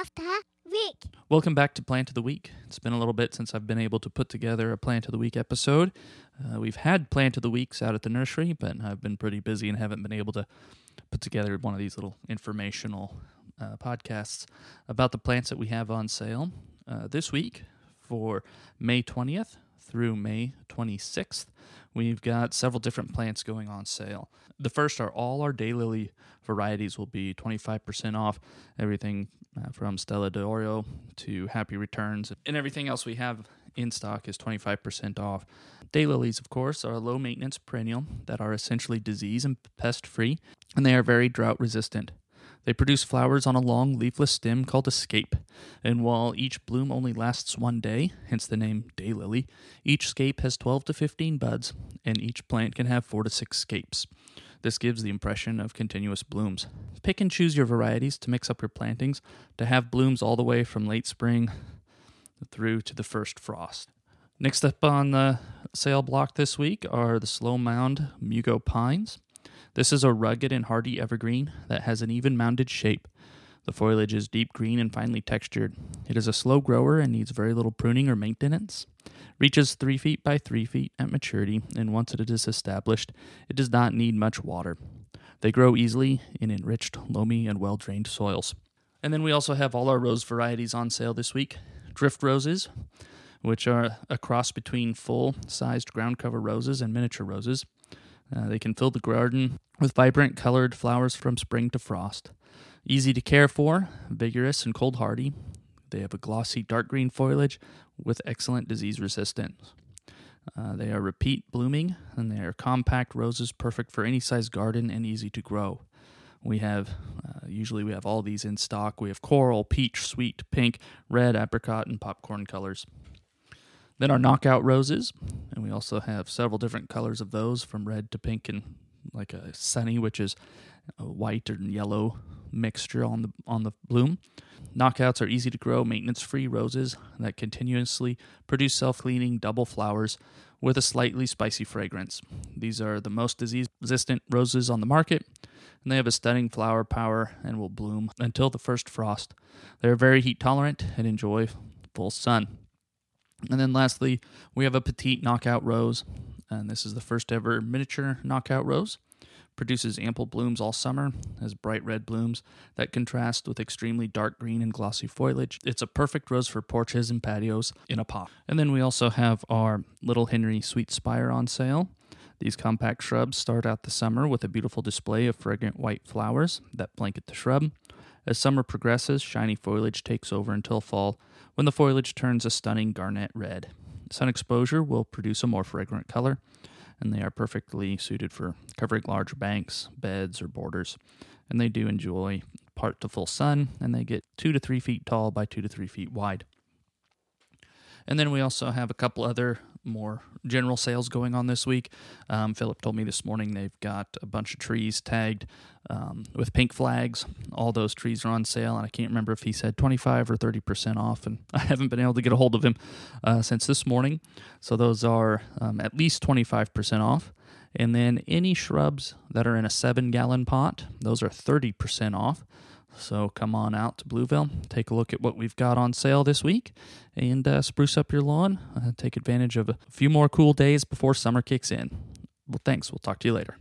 of the week. Welcome back to Plant of the Week. It's been a little bit since I've been able to put together a Plant of the Week episode. Uh, we've had Plant of the Weeks out at the nursery, but I've been pretty busy and haven't been able to put together one of these little informational uh, podcasts about the plants that we have on sale uh, this week for May 20th through May 26th. We've got several different plants going on sale. The first are all our daylily varieties will be 25% off. Everything uh, from Stella d'Oro to Happy Returns and everything else we have in stock is 25% off. Daylilies, of course, are a low maintenance perennial that are essentially disease and pest free, and they are very drought resistant. They produce flowers on a long leafless stem called a scape, and while each bloom only lasts one day, hence the name daylily, each scape has 12 to 15 buds, and each plant can have 4 to 6 scapes. This gives the impression of continuous blooms. Pick and choose your varieties to mix up your plantings to have blooms all the way from late spring through to the first frost. Next up on the sale block this week are the slow mound Mugo pines. This is a rugged and hardy evergreen that has an even mounded shape. The foliage is deep green and finely textured. It is a slow grower and needs very little pruning or maintenance. Reaches 3 feet by 3 feet at maturity, and once it is established, it does not need much water. They grow easily in enriched, loamy, and well drained soils. And then we also have all our rose varieties on sale this week drift roses, which are a cross between full sized ground cover roses and miniature roses. Uh, they can fill the garden with vibrant colored flowers from spring to frost. Easy to care for, vigorous and cold hardy. They have a glossy dark green foliage with excellent disease resistance. Uh, they are repeat blooming and they are compact roses perfect for any size garden and easy to grow. We have uh, usually we have all these in stock. We have coral, peach, sweet, pink, red, apricot, and popcorn colors. Then our knockout roses, we also have several different colors of those, from red to pink and like a sunny, which is a white and yellow mixture on the on the bloom. Knockouts are easy to grow, maintenance-free roses that continuously produce self-cleaning double flowers with a slightly spicy fragrance. These are the most disease-resistant roses on the market, and they have a stunning flower power and will bloom until the first frost. They are very heat tolerant and enjoy full sun. And then lastly, we have a petite knockout rose, and this is the first ever miniature knockout rose. Produces ample blooms all summer, has bright red blooms that contrast with extremely dark green and glossy foliage. It's a perfect rose for porches and patios in a pot. And then we also have our Little Henry Sweetspire on sale. These compact shrubs start out the summer with a beautiful display of fragrant white flowers that blanket the shrub. As summer progresses, shiny foliage takes over until fall, when the foliage turns a stunning garnet red. Sun exposure will produce a more fragrant color, and they are perfectly suited for covering large banks, beds, or borders. And they do enjoy part to full sun, and they get two to three feet tall by two to three feet wide. And then we also have a couple other more general sales going on this week. Um, Philip told me this morning they've got a bunch of trees tagged um, with pink flags. All those trees are on sale, and I can't remember if he said 25 or 30% off, and I haven't been able to get a hold of him uh, since this morning. So those are um, at least 25% off. And then any shrubs that are in a seven gallon pot, those are 30% off. So come on out to Blueville, take a look at what we've got on sale this week, and uh, spruce up your lawn. Uh, take advantage of a few more cool days before summer kicks in. Well, thanks. We'll talk to you later.